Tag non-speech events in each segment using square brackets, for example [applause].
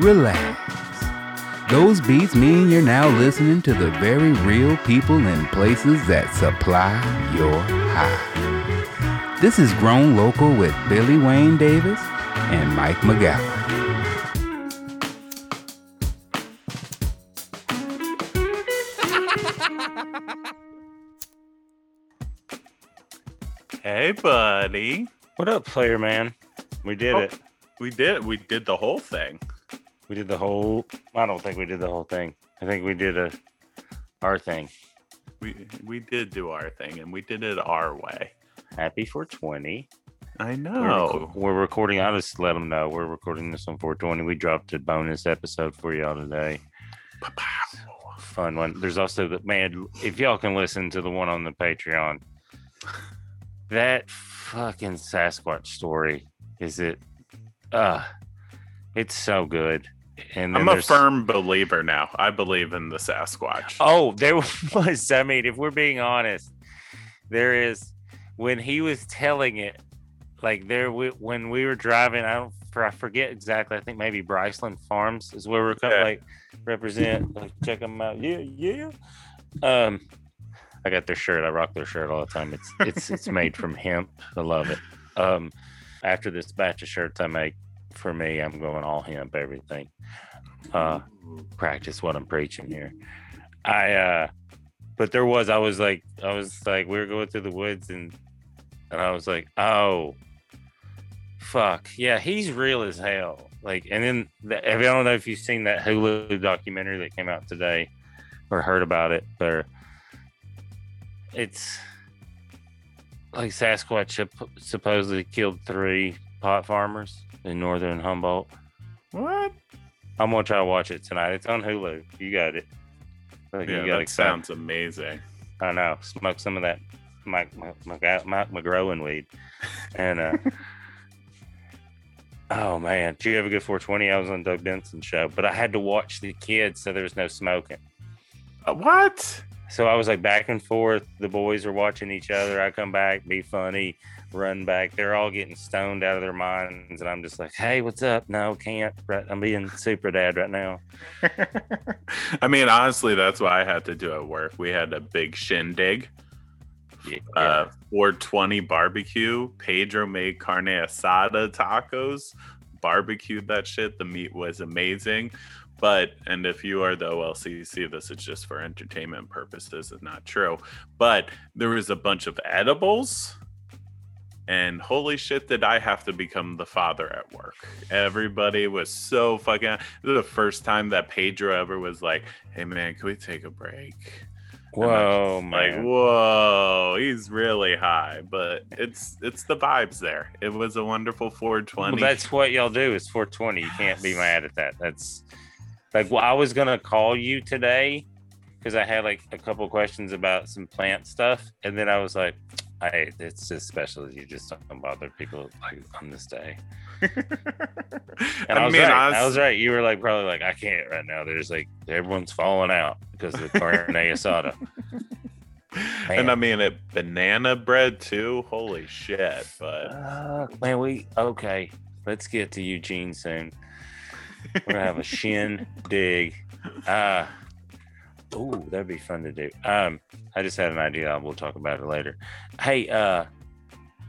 relax. Those beats mean you're now listening to the very real people and places that supply your high. This is Grown Local with Billy Wayne Davis and Mike McGowan. Hey, buddy. What up, player man? We did Oh. it. We did. We did the whole thing. We did the whole. I don't think we did the whole thing. I think we did a our thing. We we did do our thing, and we did it our way. Happy 420. I We're, know. we're recording. I'll just let them know we're recording this on 420. We dropped a bonus episode for y'all today. Fun one. There's also the man. If y'all can listen to the one on the Patreon, that fucking Sasquatch story is it? Uh it's so good. And I'm a there's- firm believer now. I believe in the Sasquatch. Oh, there [laughs] was. I mean, if we're being honest, there is when he was telling it, like there we, when we were driving. I don't. I forget exactly. I think maybe Briceland Farms is where we're coming. Yeah. Like represent. Like check them out. Yeah, yeah. Um, I got their shirt. I rock their shirt all the time. It's it's it's made from hemp. I love it. Um, after this batch of shirts I make for me, I'm going all hemp everything. Uh, practice what I'm preaching here. I uh but there was I was like I was like we were going through the woods and and I was like, oh fuck. Yeah, he's real as hell. Like and then the, I don't know if you've seen that Hulu documentary that came out today or heard about it, but it's like Sasquatch supposedly killed three pot farmers in northern Humboldt. What? I'm gonna try to watch it tonight. It's on Hulu. You got it. Like, Yeah, you got that sounds amazing. I know. Smoke some of that Mike Mike, Mike, Mike McGrowan weed. And uh [laughs] oh man, did you have a good 420? I was on Doug Benson's show, but I had to watch the kids, so there was no smoking. Uh, what? So I was like back and forth. The boys are watching each other. I come back, be funny, run back. They're all getting stoned out of their minds, and I'm just like, "Hey, what's up? No, can't. Right, I'm being super dad right now." [laughs] I mean, honestly, that's why I had to do at work. We had a big shindig. Yeah, Uh, 420 barbecue. Pedro made carne asada tacos, barbecued that shit. The meat was amazing. But, and if you are the OLCC, this is just for entertainment purposes, it's not true. But there was a bunch of edibles. And holy shit, did I have to become the father at work? Everybody was so fucking. This is the first time that Pedro ever was like, hey man, can we take a break? Whoa, like whoa he's really high but it's it's the vibes there it was a wonderful 420 Well, that's what y'all do. It's 420. You can't be mad at that. That's like well, I was gonna call you today because I had like a couple questions about some plant stuff, and then I was like, I it's just special. You just don't bother people like on this day. [laughs] And I, i was mean right. honest- I was right. You were like probably like I can't right now. There's like everyone's falling out because of the carne asada. [laughs] and i mean it banana bread too holy shit but Uh, man, we okay. Let's get to Eugene soon. We're gonna have a shin dig. Uh ooh, that'd be fun to do. Um, I just had an idea. We'll talk about it later. Hey, uh,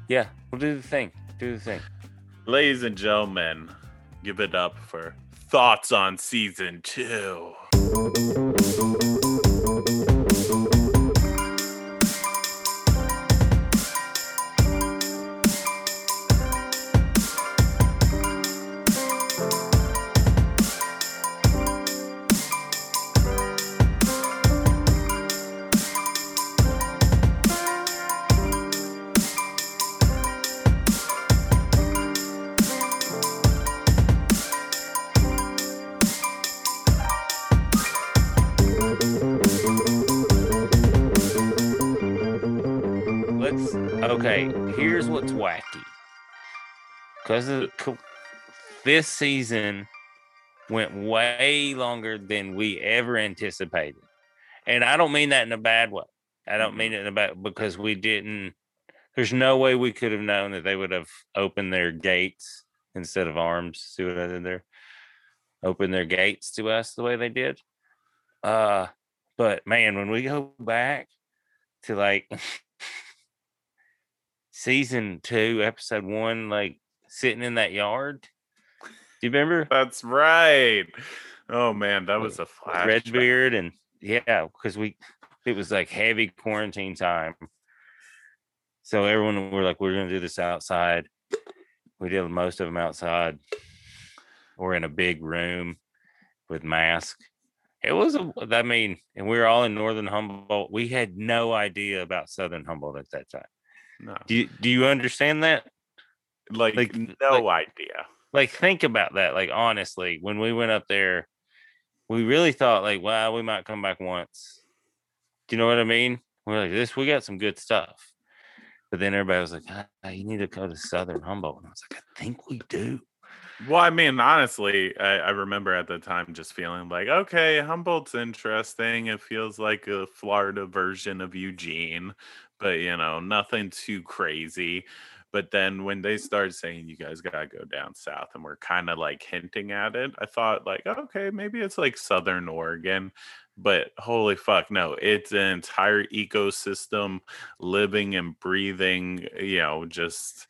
yeah, we'll do the thing. Do the thing. ladies and gentlemen give it up for thoughts on season two wacky. Because this season went way longer than we ever anticipated, and I don't mean that in a bad way. I don't mean it in a bad because we didn't. There's no way we could have known that they would have opened their gates instead of arms. See what I did there? open their gates to us the way they did. Uh, but man, when we go back to like [laughs] season two, episode one, like sitting in that yard. Do you remember? That's right. Oh man, that was a flash. Redbeard and yeah, because we it was like heavy quarantine time. So everyone were like, we're gonna do this outside. We did most of them outside. We're in a big room with masks. It was a, I mean, and we were all in Northern Humboldt. We had no idea about Southern Humboldt at that time. No. Do you, do you understand that? Like, Like- no idea. Like, think about that. Like, honestly, when we went up there, we really thought, like, wow, we might come back once. Do you know what I mean? We're like, this, we got some good stuff. But then everybody was like, ah, you need to go to Southern Humboldt. And I was like, I think we do. Well, I mean, honestly, I, I remember at the time just feeling like, okay, Humboldt's interesting. It feels like a Florida version of Eugene, but you know, nothing too crazy. But then when they started saying you guys gotta go down south and we're kind of like hinting at it, I thought like, okay, maybe it's like Southern Oregon. But holy fuck, no, it's an entire ecosystem living and breathing, you know, just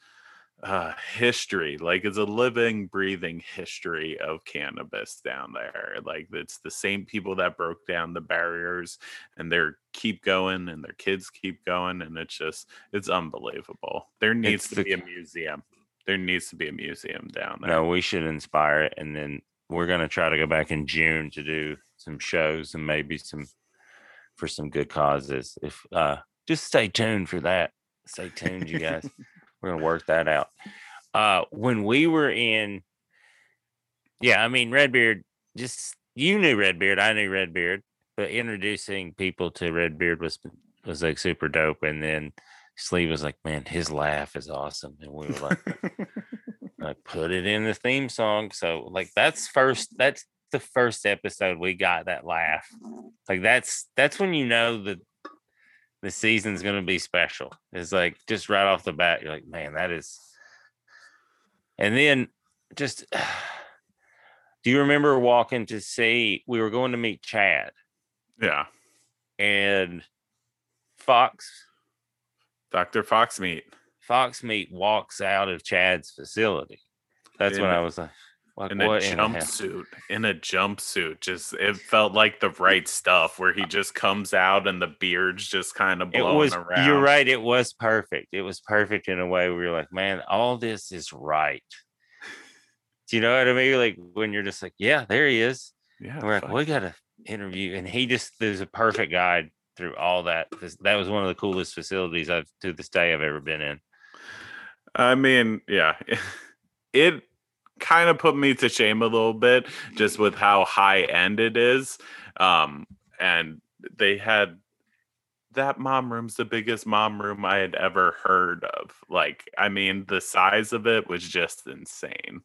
uh history like it's a living breathing history of cannabis down there like it's the same people that broke down the barriers and they're keep going and their kids keep going and it's just it's unbelievable there needs It's to the- be a museum there needs to be a museum down there No, we should inspire it. And then we're going to try to go back in June to do some shows and maybe some for some good causes. If uh just stay tuned for that. Stay tuned, you guys. [laughs] we're to work that out. Uh when we were in Yeah, I mean Redbeard just you knew Redbeard, I knew Redbeard, but introducing people to Redbeard was was like super dope and then Sleeve was like, "Man, his laugh is awesome." And we were like [laughs] I put it in the theme song. So like that's first that's the first episode we got that laugh. Like that's that's when you know that the season's gonna be special. It's like just right off the bat, you're like, man, that is and then just [sighs] do you remember walking to see we were going to meet Chad yeah and Fox dr foxmeat Fox Meat walks out of Chad's facility. That's In when I was like, like in a jumpsuit in a jumpsuit just it felt like the right stuff where he uh just comes out and the beard's just kind of It blowing was around you're right, it was perfect. It was perfect in a way where you're like, man, all this is right. Do you know what I mean? Like when you're just like, yeah, there he is. yeah And we're like, fuck. we got to interview, and he just there's a perfect guide through all that. That was one of the coolest facilities I've to this day I've ever been in. I mean, yeah, [laughs] it kind of put me to shame a little bit just with how high end it is. Um, and they had that mom room's the biggest mom room I had ever heard of. Like, I mean, the size of it was just insane.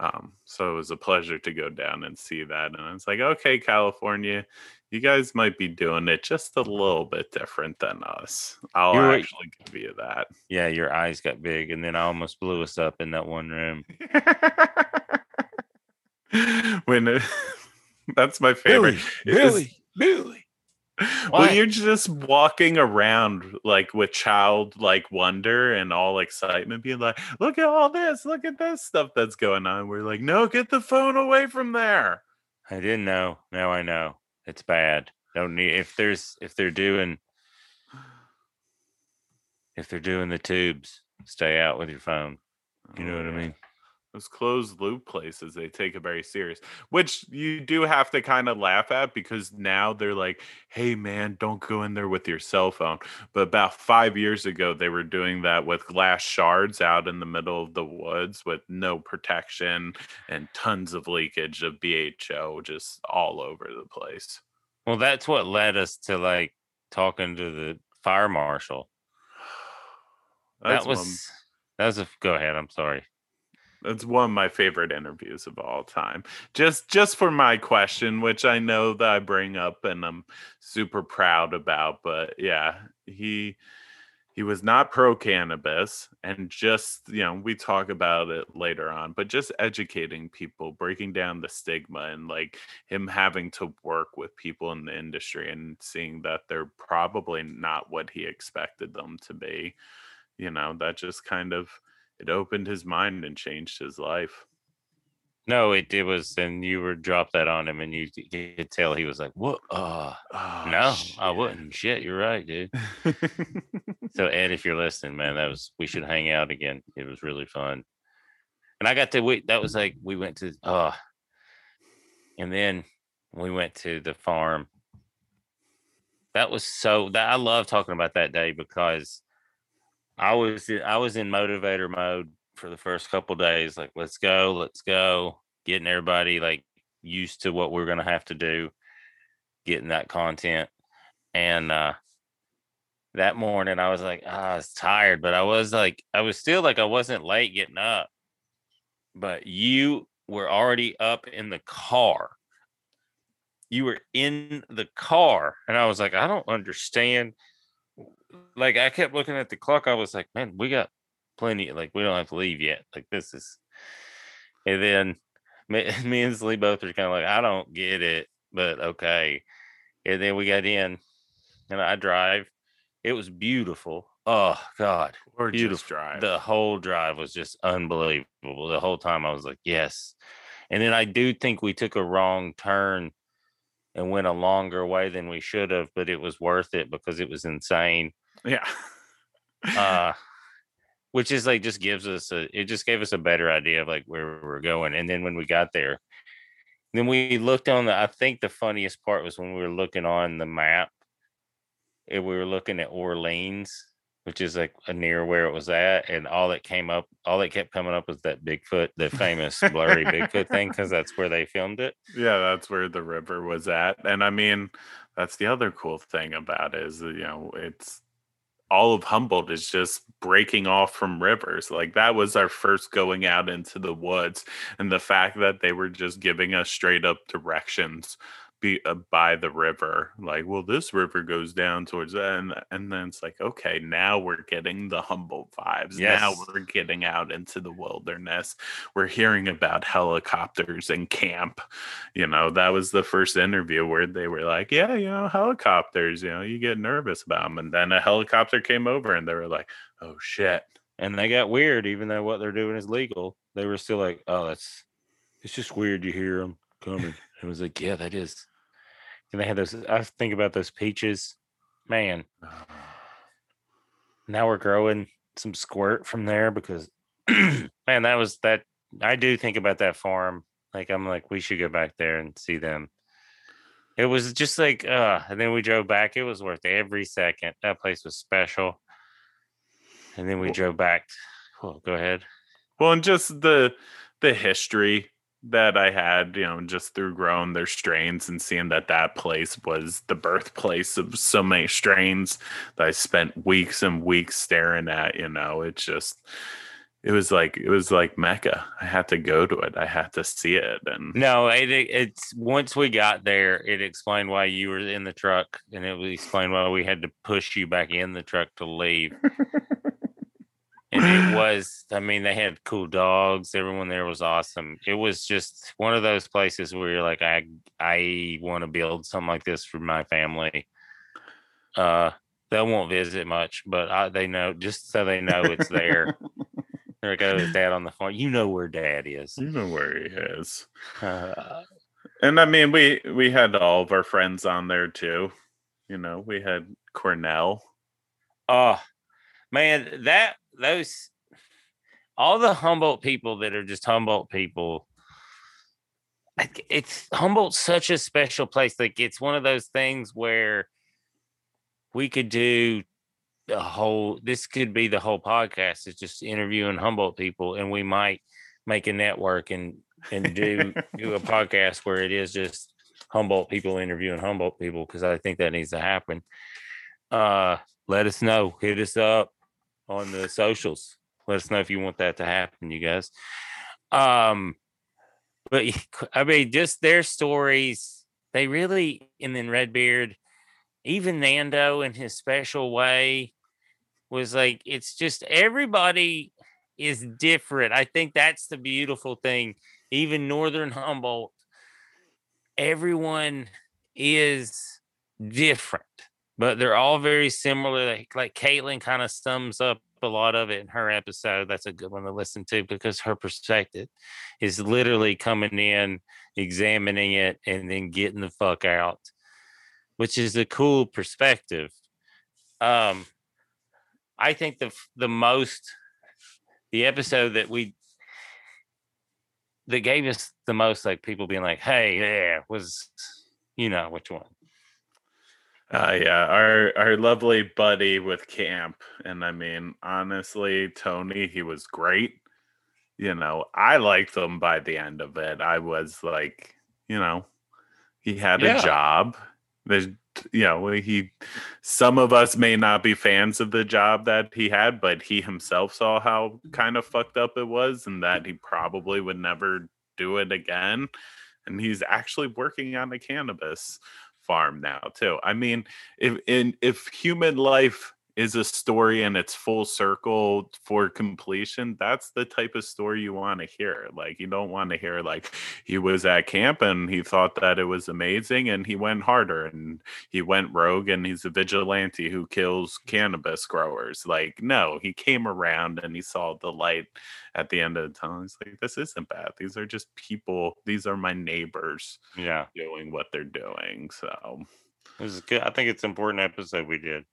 Um, so it was a pleasure to go down and see that. And it's like, okay, California, you guys might be doing it just a little bit different than us. I'll You're- actually give you that. Yeah, your eyes got big, and then I almost blew us up in that one room. [laughs] when it- uh, [laughs] that's my favorite. is- Billy. when What? you're just walking around like with childlike wonder and all excitement, being like, "Look at all this! Look at this stuff that's going on." We're like, "No, get the phone away from there." I didn't know. Now I know. It's bad. Don't need if there's if they're doing if they're doing the tubes, stay out with your phone. You know Oh, what I oh, mean? Those closed loop places, they take it very serious, which you do have to kind of laugh at because now they're like, hey, man, don't go in there with your cell phone. But about five years ago, they were doing that with glass shards out in the middle of the woods with no protection and tons of leakage of BHO just all over the place. Well, that's what led us to like talking to the fire marshal. That was one, that was a go ahead. I'm sorry. That's one of my favorite interviews of all time. Just just for my question, which I know that I bring up and I'm super proud about. But yeah, he he was not pro cannabis and just you know we talk about it later on but just educating people breaking down the stigma and like him having to work with people in the industry and seeing that they're probably not what he expected them to be you know that just kind of it opened his mind and changed his life No, it, it was, and you were dropped that on him, and you, you could tell he was like, "What? Uh, oh, no, I wouldn't. Shit, you're right, dude." [laughs] So Ed, if you're listening, man, that was we should hang out again. It was really fun. And I got to we that was like we went to uh and then we went to the farm. That was so that I love talking about that day because I was in, I was in motivator mode for the first couple days, like let's go, let's go, getting everybody like used to what we're gonna have to do, getting that content. And uh that morning I was like, ah, I was tired, but I was like, I was still like, I wasn't late getting up. But you were already up in the car. You were in the car. And I was like, I don't understand. Like, I kept looking at the clock. I was like, man, we got plenty. Like, we don't have to leave yet. Like, this is. And then me, [laughs] me and Slee both are kind of like, I don't get it, but okay. And then we got in and I drive. It was beautiful. Oh God, or beautiful. just drive the whole drive was just unbelievable. The whole time I was like, yes. And then I do think we took a wrong turn and went a longer way than we should have, but it was worth it because it was insane. Yeah Uh which is like just gives us a it just gave us a better idea of like where we were going. And then when we got there, then we looked on the I think the funniest part was when we were looking on the map and we were looking at Orleans, which is like a near where it was at, and all that came up, all that kept coming up was that Bigfoot, the famous blurry Bigfoot thing, because that's where they filmed it. yeah that's where the river was at and i mean that's the other cool thing about it is you know it's all of humboldt is just breaking off from rivers. Like that was our first going out into the woods and the fact that they were just giving us straight up directions be uh, by the river like well this river goes down towards that and, and then it's like okay now we're getting the humboldt vibes now we're getting out into the wilderness we're hearing about helicopters and camp you know that was the first interview where they were like yeah you know helicopters you know you get nervous about them and then a helicopter came over and they were like oh shit And they got weird, even though what they're doing is legal. They were still like, "Oh, that's it's just weird you hear them coming." It was like, "Yeah, that is." And they had those. I think about those peaches, man. now we're growing some squirt from there because [clears throat] man that was that i do think about that farm. Like i'm like we should go back there and see them. It was just like uh and then we drove back. It was worth every second. That place was special. And then we Well- drove back. Oh go ahead. Well and just the the history that i had you know just through growing their strains and seeing that that place was the birthplace of so many strains that i spent weeks and weeks staring at you know it's just it was like it was like mecca. I had to go to it. I had to see it and no it, it- it's once we got there it explained why you were in the truck and it explained why we had to push you back in the truck to leave [laughs] and it [sighs] was i mean they had cool dogs. Everyone there was awesome. It was just one of those places where you're like i i want to build something like this for my family. Uh they won't visit much but I, they know just so they know it's there. [laughs] There goes dad on the phone you know where dad is. You know where he is. Uh, and i mean we we had all of our friends on there too. You know we had cornell. Oh man, that those all the Humboldt people that are just Humboldt people. It's Humboldt's such a special place. Like it's one of those things where we could do the whole. This could be the whole podcast. It's just interviewing Humboldt people, and we might make a network and and do [laughs] do a podcast where it is just Humboldt people interviewing Humboldt people because I think that needs to happen. Uh, let us know. Hit us up on the socials. Let us know if you want that to happen, you guys. Um, but [laughs] I mean, just their stories. They really, and then Redbeard, even Nando in his special way, was like it's just everybody is different. I think that's the beautiful thing. Even Northern Humboldt, everyone is different, but they're all very similar. Like, like Caitlin kind of sums up a lot of it in her episode. That's a good one to listen to because her perspective is literally coming in, examining it, and then getting the fuck out, which is a cool perspective. Um, I think the the most the episode that we that gave us the most like people being like, "Hey, yeah," was you know which one? Uh, yeah, our our lovely buddy with camp, and I mean, honestly, Tony, he was great. You know, I liked him by the end of it. I was like, you know, he had Yeah. a job. There's, you know, he. Some of us may not be fans of the job that he had, but he himself saw how kind of fucked up it was, and that he probably would never do it again. And he's actually working on a cannabis farm now too. I mean, if in if human life is a story and it's full circle for completion, that's the type of story you want to hear. Like you don't want to hear like he was at camp and he thought that it was amazing and he went harder and he went rogue and he's a vigilante who kills cannabis growers. Like no, he came around and he saw the light at the end of the tunnel. He's like, this isn't bad. These are just people. These are my neighbors Yeah, doing what they're doing. So, it was good. I think it's an important episode we did.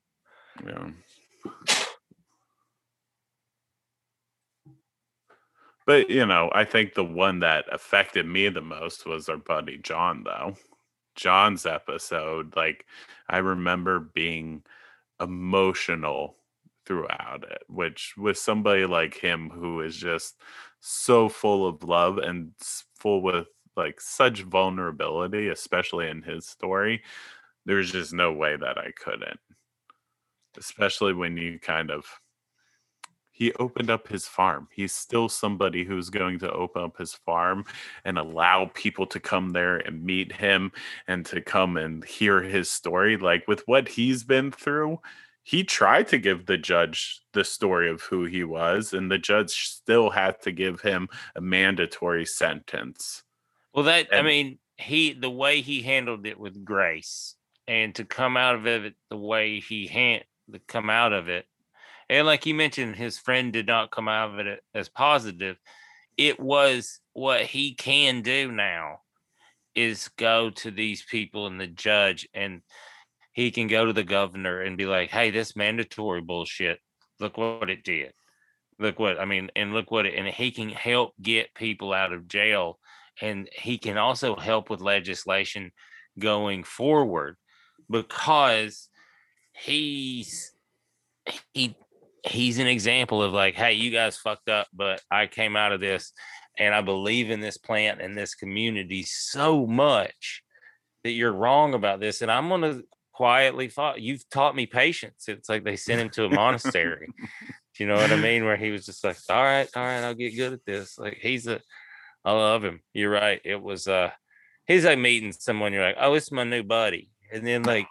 Yeah. But, you know, I think the one that affected me the most was our buddy John, though. John's episode, like, I remember being emotional throughout it, which with somebody like him who is just so full of love and full with like such vulnerability, especially in his story, there's just no way that I couldn't. Especially when you kind of he opened up his farm. He's still somebody who's going to open up his farm and allow people to come there and meet him and to come and hear his story. Like with what he's been through, he tried to give the judge the story of who he was, and the judge still had to give him a mandatory sentence. Well, that I mean, he the way he handled it with grace, and to come out of it the way he had to come out of it, and like you mentioned, his friend did not come out of it as positive. It was what he can do now is go to these people and the judge, and he can go to the governor and be like, "Hey, this mandatory bullshit. Look what it did. Look what I mean, and look what it, and he can help get people out of jail." and he can also help with legislation going forward because he's he he's an example of like hey you guys fucked up but i came out of this and i believe in this plant and this community so much that you're wrong about this and i'm gonna quietly thought you've taught me patience it's like they sent him to a [laughs] monastery you know what i mean where he was just like all right all right i'll get good at this like he's a I love him. You're right. It was uh he's like meeting someone you're like, "Oh, it's my new buddy." And then like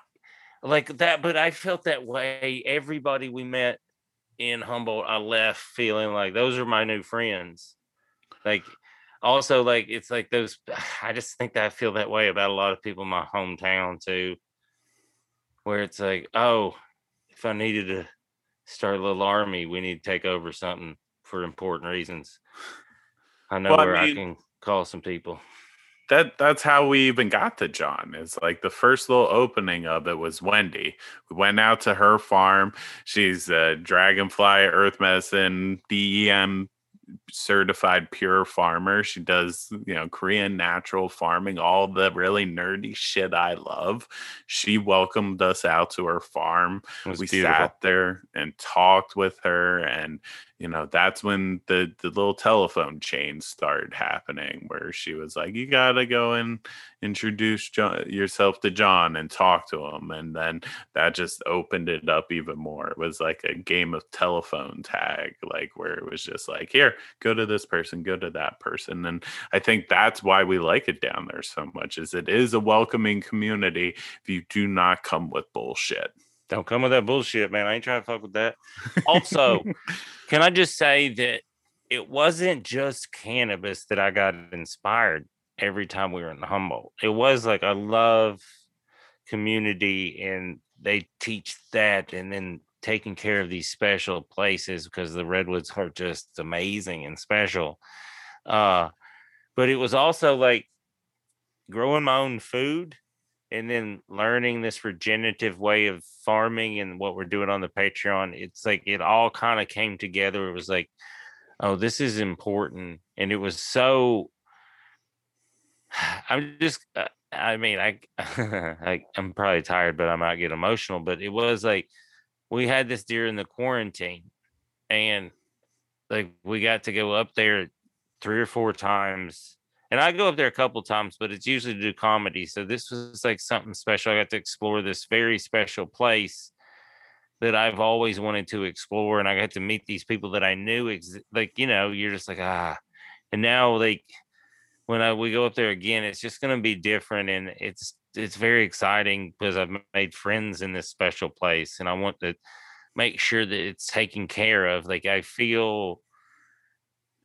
like that but I felt that way everybody we met in Humboldt I left feeling like those are my new friends. Like also like it's like those [sighs] I just think that I feel that way about a lot of people in my hometown too where it's like, "Oh, if I needed to start a little army, we need to take over something for important reasons." I know Well, where I mean- can call some people. That that's how we even got to John. It's like the first little opening of it was Wendy. We went out to her farm. She's a dragonfly earth medicine DEM certified pure farmer. She does, you know, Korean natural farming, all the really nerdy shit I love. She welcomed us out to her farm we beautiful. sat there and talked with her and you know that's when the the little telephone chain started happening where she was like you gotta go and introduce John, yourself to john and talk to him and then that just opened it up even more. It was like a game of telephone tag like where it was just like here go to this person go to that person and i think that's why we like it down there so much is it is a welcoming community if you do not come with bullshit Don't come with that bullshit, man. I ain't trying to fuck with that. [laughs] Also, can I just say that it wasn't just cannabis that I got inspired every time we were in Humboldt. It was like I love community and they teach that and then taking care of these special places because the redwoods are just amazing and special. Uh but it was also like growing my own food and then learning this regenerative way of farming and what we're doing on the Patreon, it's like it all kind of came together. It was like, oh, this is important. And it was so, [sighs] I'm just, uh, I mean, I, [laughs] I, I'm probably tired, but I might get emotional. But it was like we had this deer in the quarantine, and like we got to go up there three or four times and I go up there a couple times, but it's usually to do comedy. So this was like something special. I got to explore this very special place that I've always wanted to explore, and I got to meet these people that I knew. Ex- like you know, you're just like ah, and now like when I we go up there again, it's just going to be different, and it's it's very exciting because I've made friends in this special place, and I want to make sure that it's taken care of. Like I feel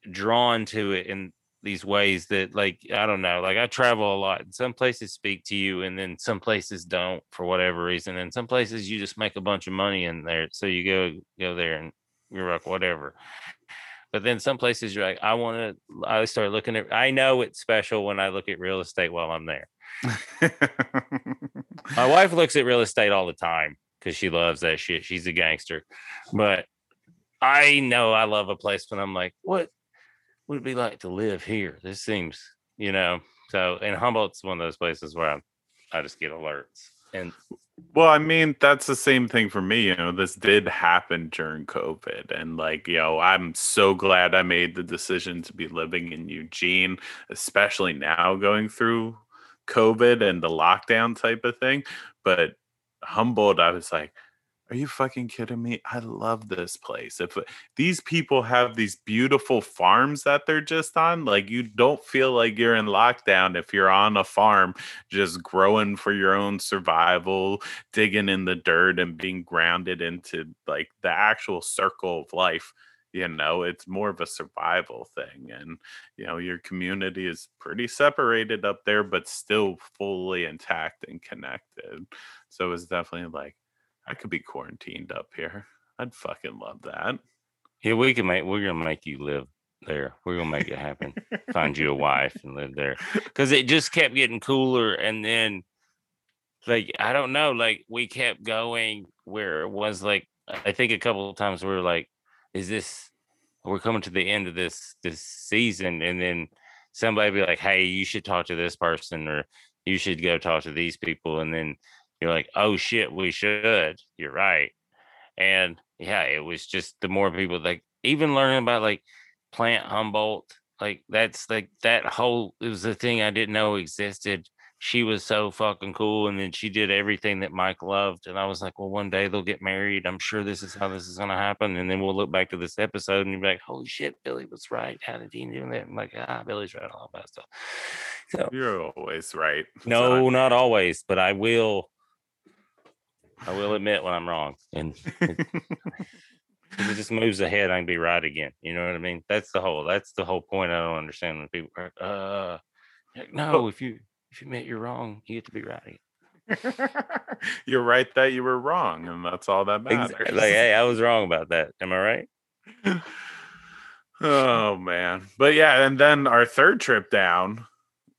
drawn to it and these ways that like I don't know, like I travel a lot. And some places speak to you and then some places don't for whatever reason. And some places you just make a bunch of money in there. So you go go there and you're like whatever. But then some places you're like, I want to I start looking at I know it's special when I look at real estate while I'm there. [laughs] My wife looks at real estate all the time because she loves that shit. She's a gangster. But I know I love a place when I'm like, what would it be like to live here? This seems, you know. So, and Humboldt's one of those places where I, I just get alerts. And well, I mean, that's the same thing for me. You know, this did happen during COVID. And like, you know, I'm so glad I made the decision to be living in Eugene, especially now going through COVID and the lockdown type of thing. But Humboldt, I was like, are you fucking kidding me? I love this place. If uh, these people have these beautiful farms that they're just on, like you don't feel like you're in lockdown if you're on a farm just growing for your own survival, digging in the dirt and being grounded into like the actual circle of life. You know, it's more of a survival thing. And, you know, your community is pretty separated up there, but still fully intact and connected. So it's definitely like, I could be quarantined up here. I'd fucking love that. Yeah, we can make. We're gonna make you live there. We're gonna make it happen. Find you a wife and live there. Because it just kept getting cooler, and then, like, I don't know. Like, we kept going where it was like. I think a couple of times we were like, "Is this? We're coming to the end of this this season," and then somebody be like, "Hey, you should talk to this person," or "You should go talk to these people," and then you're like, oh shit, we should. You're right. And yeah, it was just the more people like even learning about like plant Humboldt, like that's like that whole it was a thing I didn't know existed. She was so fucking cool. And then she did everything that Mike loved. And I was like, well, one day they'll get married. I'm sure this is how this is gonna happen. And then we'll look back to this episode and you'll be like, holy shit, Billy was right. How did he do that? I'm like, ah, Billy's right, on all that stuff. So you're always right. No, not always, but I will I will admit when I'm wrong, and it, [laughs] it just moves ahead. I can be right again. You know what I mean? That's the whole. That's the whole point. I don't understand when people are, uh, like, no, if you if you admit you're wrong, you get to be right again. [laughs] you're right that you were wrong, and that's all that matters. Exactly. Like, hey, I was wrong about that. Am I right? [laughs] oh man, but yeah, and then our third trip down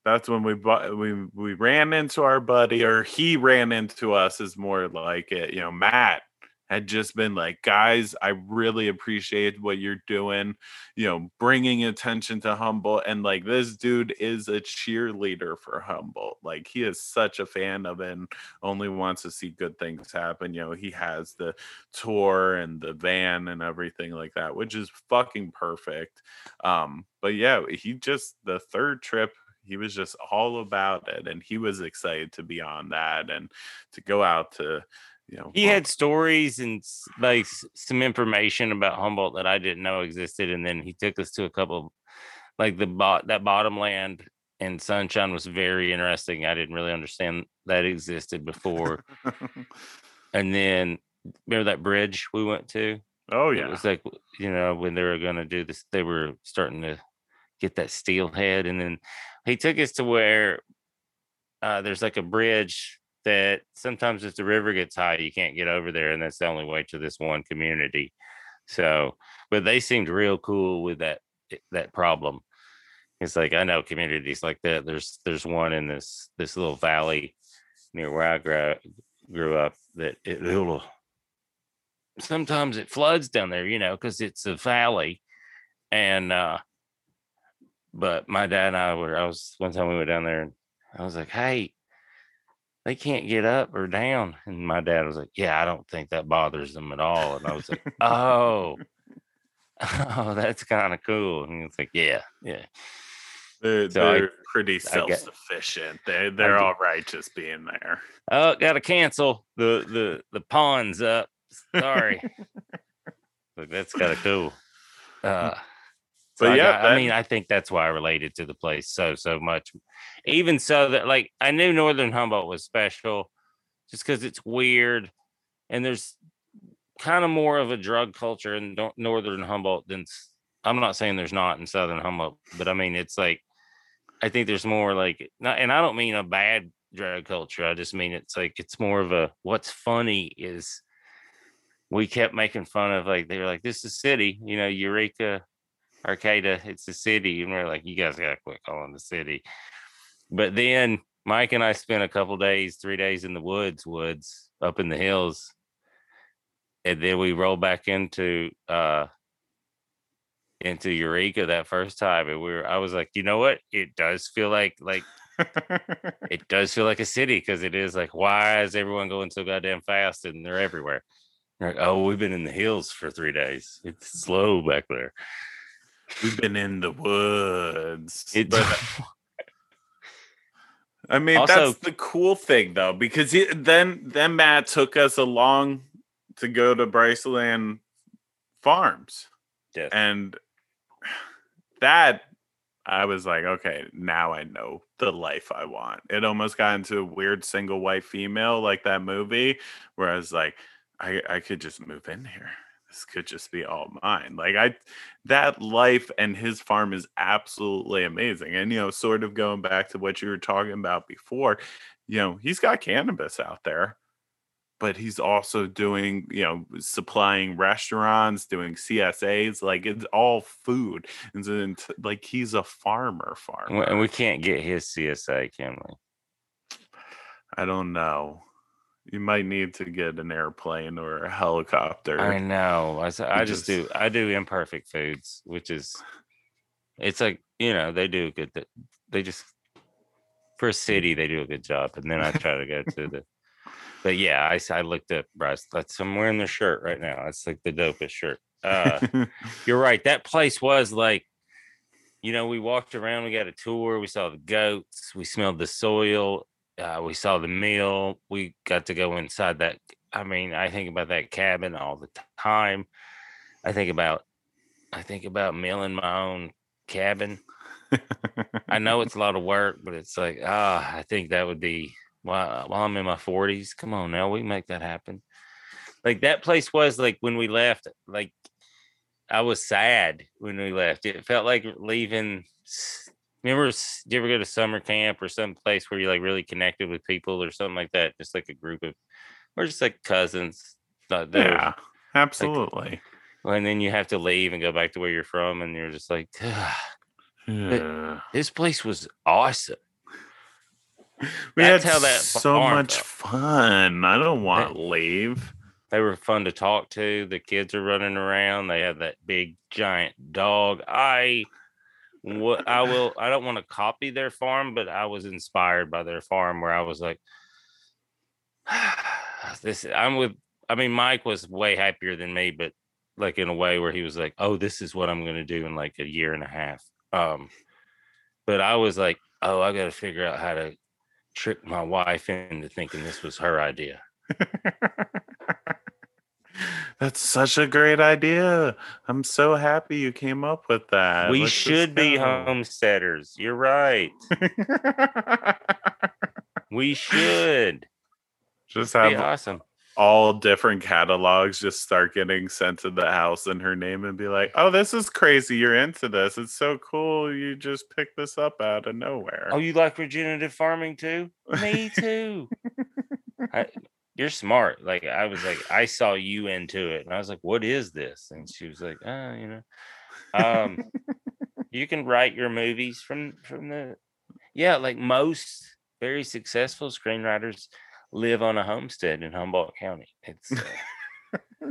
that's when we bought we we ran into our buddy or he ran into us is more like it you know matt had just been like guys i really appreciate what you're doing you know bringing attention to humboldt and like this dude is a cheerleader for humboldt like he is such a fan of it and only wants to see good things happen you know he has the tour and the van and everything like that which is fucking perfect um but yeah he just the third trip he was just all about it and he was excited to be on that and to go out to you know he had stories and like some information about humboldt that i didn't know existed and then he took us to a couple like the bot that bottom land and sunshine was very interesting i didn't really understand that existed before [laughs] and then remember that bridge we went to? Oh yeah. It was like you know when they were gonna do this, they were starting to get that steelhead. and then he took us to where uh, there's like a bridge that sometimes if the river gets high, you can't get over there, and that's the only way to this one community. So, but they seemed real cool with that eh, that problem. It's like I know communities like that. There's there's one in this this little valley near where I grew grew up that it'll sometimes it floods down there, you know, because it's a valley. And uh but my dad and I were I was one time we went down there and I was like, Hey, they can't get up or down. And my dad was like, Yeah, I don't think that bothers them at all. And I was like, Oh, [laughs] [laughs] oh, that's kind of cool. And it's like, Yeah, yeah. They're, So they're pretty I get- self-sufficient. They they're all right just being there. Oh, gotta cancel. The the the pawn's up. Sorry. [laughs] Look, that's kind of cool. Uh so But I, yeah, got- I mean, I think that's why I related to the place so so much. Even so that like I knew Northern Humboldt was special just because it's weird and there's kind of more of a drug culture in Northern Humboldt than I'm not saying there's not in Southern Humboldt, but I mean it's like I think there's more like not, and I don't mean a bad drug culture. I just mean it's like it's more of a what's funny is we kept making fun of like they were like this is city, you know, Eureka, Arcata, it's a city, and we're like you guys gotta quit calling the city. But then Mike and I spent a couple days, three days in the woods, woods up in the hills, and then we rolled back into uh into Eureka that first time, and we were I was like, you know what, it does feel like like [laughs] it does feel like a city because it is like, why is everyone going so goddamn fast and they're everywhere? Like, oh, we've been in the hills for three days. It's slow back there. We've been in the woods. It, but uh, [laughs] I mean, Also- that's the cool thing though, because he, then then Matt took us along to go to Briceland Farms, Yes. and that I was like, okay, now I know the life I want. It almost got into a weird single white female like that movie, where I was like, I I could just move in here. This could just be all mine. Like I that life and his farm is absolutely amazing. And you know, sort of going back to what you were talking about before, you know, he's got cannabis out there, but he's also doing, you know, supplying restaurants, doing CSAs, like it's all food. And like he's a farmer farmer. and we can't get his CSA, can we? I don't know. You might need to get an airplane or a helicopter. I know. I just just- do. I do imperfect foods, which is, it's like you know they do good. They just for a city they do a good job, and then I try to go to the. But yeah, I, I looked up Bryce. That's I'm wearing the shirt right now. It's like the dopest shirt. Uh, [laughs] you're right. That place was like, you know, we walked around, we got a tour, we saw the goats, we smelled the soil, uh, we saw the mill, we got to go inside that. I mean, I think about that cabin all the time. I think about, I think about milling my own cabin. I know it's a lot of work, but it's like, ah, I think that would be while, while I'm in my 40s. Come on now, we make that happen. Like that place was like when we left, like I was sad when we left. It felt like leaving. Remember, do you ever go to summer camp or some place where you like really connected with people or something like that? Just like a group of, or just like cousins. Not that are- yeah, absolutely. And then you have to leave and go back to where you're from, and you're just like, [sighs] Yeah. this place was awesome. We That's had how that so much felt. fun. I don't want to leave. They were fun to talk to. The kids are running around. They have that big giant dog. I what I will I don't want to copy their farm, but I was inspired by their farm where I was like [sighs] this I'm with I mean Mike was way happier than me, but like in a way where he was like, "Oh, this is what I'm going to do in like a year and a half." Um but I was like, "Oh, I got to figure out how to trick my wife into thinking this was her idea." [laughs] That's such a great idea. I'm so happy you came up with that. we Let's should be homesteaders. You're right. [laughs] We should. just Be have awesome. all different catalogs just start getting sent to the house in her name and be like, "Oh, this is crazy! You're into this. It's so cool. You just picked this up out of nowhere." Oh, you like regenerative farming too? Me too. [laughs] I, you're smart. Like I was like, I saw you into it, and I was like, "What is this?" And she was like, "Ah, you know, um, [laughs] you can write your movies from from the, yeah, like most very successful screenwriters." live on a homestead in Humboldt County. It's uh, [laughs]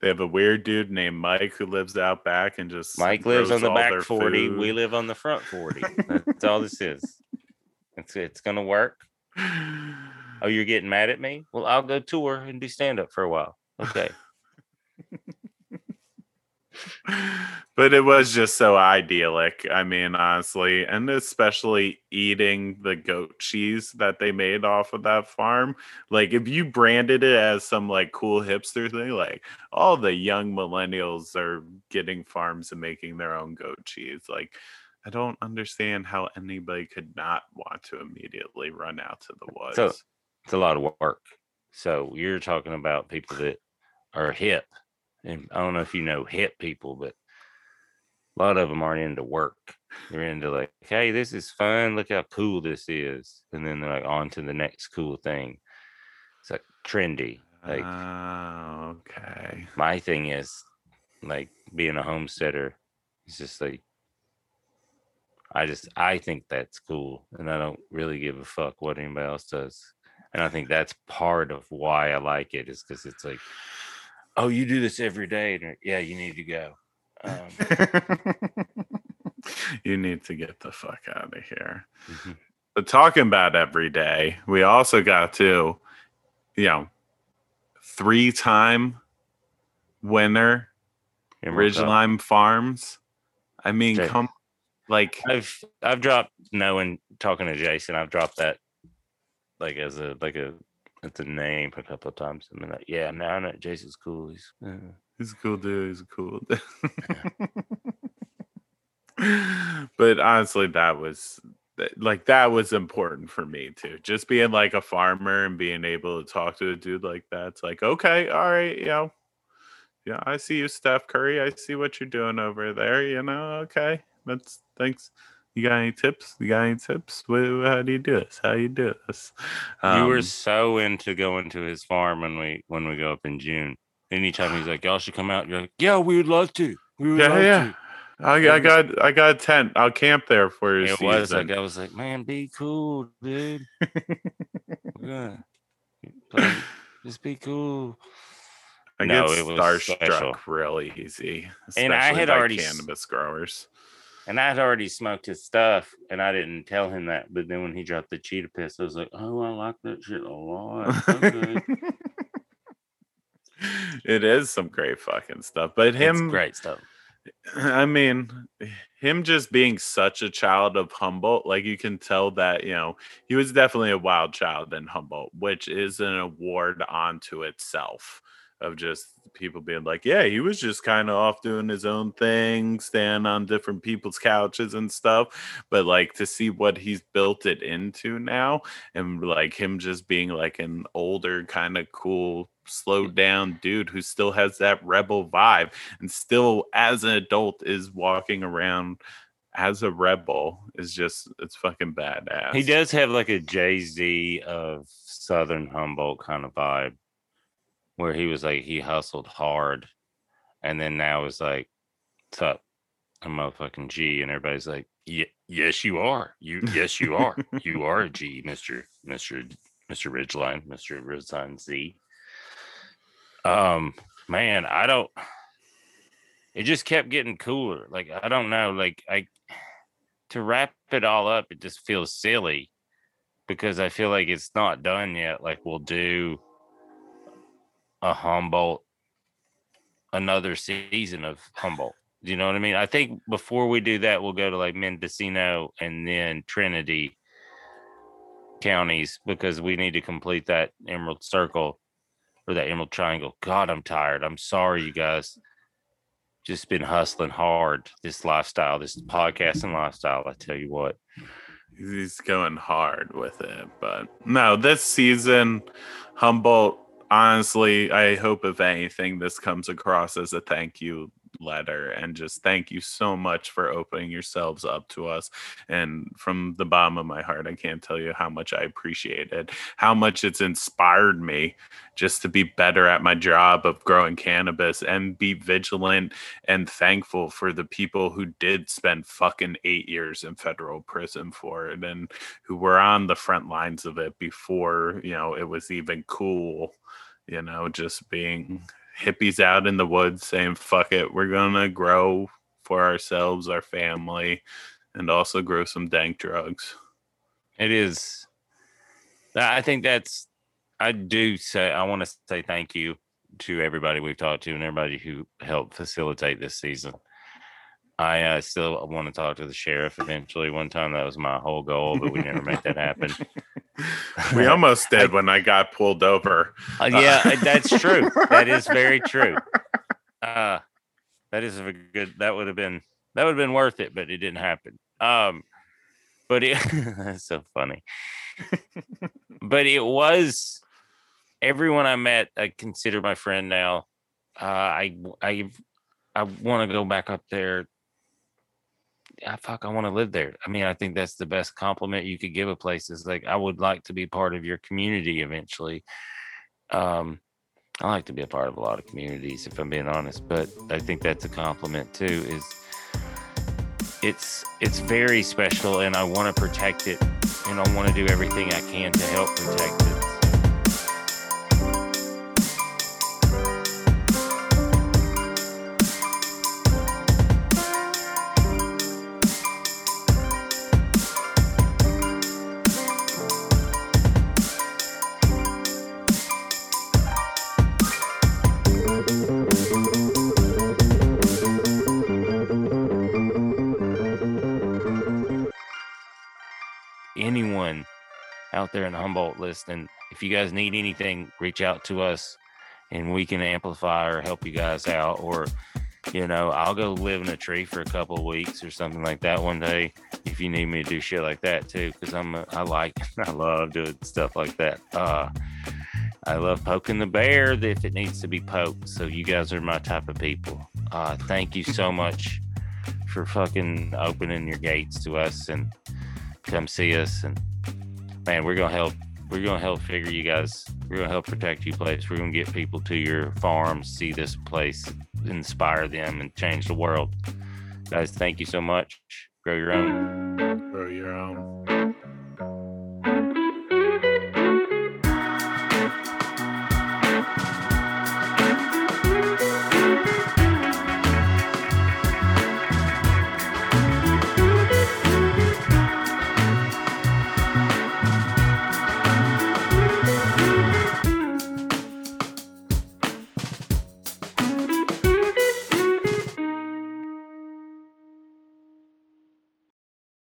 they have a weird dude named Mike who lives out back and just Mike lives on the back 40. food. We live on the front 40. That's all this [laughs] is. It's it's gonna work. Oh, you're getting mad at me? Well, I'll go tour and do stand up for a while. Okay. [laughs] but it was just so idyllic. I mean, honestly, and especially eating the goat cheese that they made off of that farm. Like, if you branded it as some like cool hipster thing, like all the young millennials are getting farms and making their own goat cheese. Like, I don't understand how anybody could not want to immediately run out to the woods. So- It's a lot of work. So you're talking about people that are hip. And I don't know if you know hip people, but a lot of them aren't into work. They're into like, hey, this is fun. Look how cool this is. And then they're like on to the next cool thing. It's like trendy. Like Oh, okay. my thing is like being a homesteader it's just like i just i think that's cool and i don't really give a fuck what anybody else does and i think that's part of why i like it is because it's like oh you do this every day and yeah you need to go um, [laughs] you need to get the fuck out of here. mhm. But talking about every day, we also got to, you know, three time winner. Ridgeline Farms. I mean, come like i've i've dropped knowing talking to jason i've dropped that like as a like a it's a name a couple of times i mean like yeah now I know jason's cool he's uh, he's a cool dude. He's a cool dude. [laughs] but honestly, that was like that was important for me too. Just being like a farmer and being able to talk to a dude like that. It's like, okay, all right, you know, yeah, I see you, Steph Curry. I see what you're doing over there. You know, okay, that's thanks. You got any tips? You got any tips? How do you do this? How do you do this? you were Um, so into going to his farm when we when we go up in June. Anytime he's like, "Y'all should come out," you're like, "Yeah, we would love to. We would yeah, love yeah. to." I, I got I got a tent. I'll camp there for you. It season. was like I was like, "Man, be cool, dude. [laughs] We're gonna just be cool." I No, get it was starstruck really easy, And I had already cannabis growers. And I had already smoked his stuff, and I didn't tell him that. But then when he dropped the cheetah piss, I was like, "Oh, I like that shit a lot." Okay. [laughs] it is some great fucking stuff, but it's him, great stuff. [clears throat] I mean, him just being such a child of Humboldt, like you can tell that you know he was definitely a wild child in Humboldt, which is an award onto itself. Of just people being like, yeah, he was just kind of off doing his own thing, staying on different people's couches and stuff. But like to see what he's built it into now, and like him just being like an older, kind of cool, slowed down dude who still has that rebel vibe and still as an adult is walking around as a rebel is just it's fucking badass. He does have like a Jay Z of Southern Humboldt kind of vibe, where he was like he hustled hard, and then now is like, "What's up, I'm motherfucking G," and everybody's like, "Yeah, yes, you are. You, yes, you are. you are a G, Mister, Mister, Mister Ridgeline, Mister Ridgeline Z." Um, man, I don't. It just kept getting cooler. Like I don't know. Like I to wrap it all up, it just feels silly because I feel like it's not done yet. Like we'll do a Humboldt, another season of Humboldt. Do you know what I mean? I think before we do that, we'll go to like Mendocino and then Trinity counties because we need to complete that Emerald Circle or that Emerald Triangle. God, I'm tired. I'm sorry, you guys. Just been hustling hard this lifestyle, this podcasting lifestyle. I tell you what. he's going hard with it. But no, this season, Humboldt, honestly, I hope if anything, this comes across as a thank you letter and just thank you so much for opening yourselves up to us. And from the bottom of my heart i can't tell you how much i appreciate it how much it's inspired me just to be better at my job of growing cannabis and be vigilant and thankful for the people who did spend fucking 8 years in federal prison for it and who were on the front lines of it before you know it was even cool you know just being hippies out in the woods saying fuck it we're gonna grow for ourselves our family and also grow some dank drugs It is. I think that's. I do say I want to say thank you to everybody we've talked to and everybody who helped facilitate this season. I uh, still want to talk to the sheriff eventually. One time that was my whole goal, but we never made that happen. [laughs] we almost [laughs] did when i got pulled over Uh, yeah, uh, that's true. [laughs] That is very true. Uh, that is a good. That would have been that would have been worth it, but it didn't happen. Um, but it that's so funny. but it was everyone I met. I consider my friend now. Uh, I I I want to go back up there. I fuck. I want to live there. I mean, I think that's the best compliment you could give a place. Is like I would like to be part of your community eventually. Um, I like to be a part of a lot of communities, if I'm being honest. But I think that's a compliment too. Is it's it's very special, and I want to protect it, and I want to do everything I can to help protect it. Out there in the Humboldt list. And if you guys need anything, reach out to us and we can amplify or help you guys out. Or, you know, I'll go live in a tree for a couple weeks or something like that one day if you need me to do shit like that too. Cause I'm, I like, [laughs] I love doing stuff like that. Uh, I love poking the bear if it needs to be poked. So you guys are my type of people. Uh, thank you so much for fucking opening your gates to us and come see us and man we're gonna help we're gonna help figure you guys we're gonna help protect you place. We're gonna get people to your farms see this place inspire them and change the world. Guys thank you so much. Grow your own. Grow your own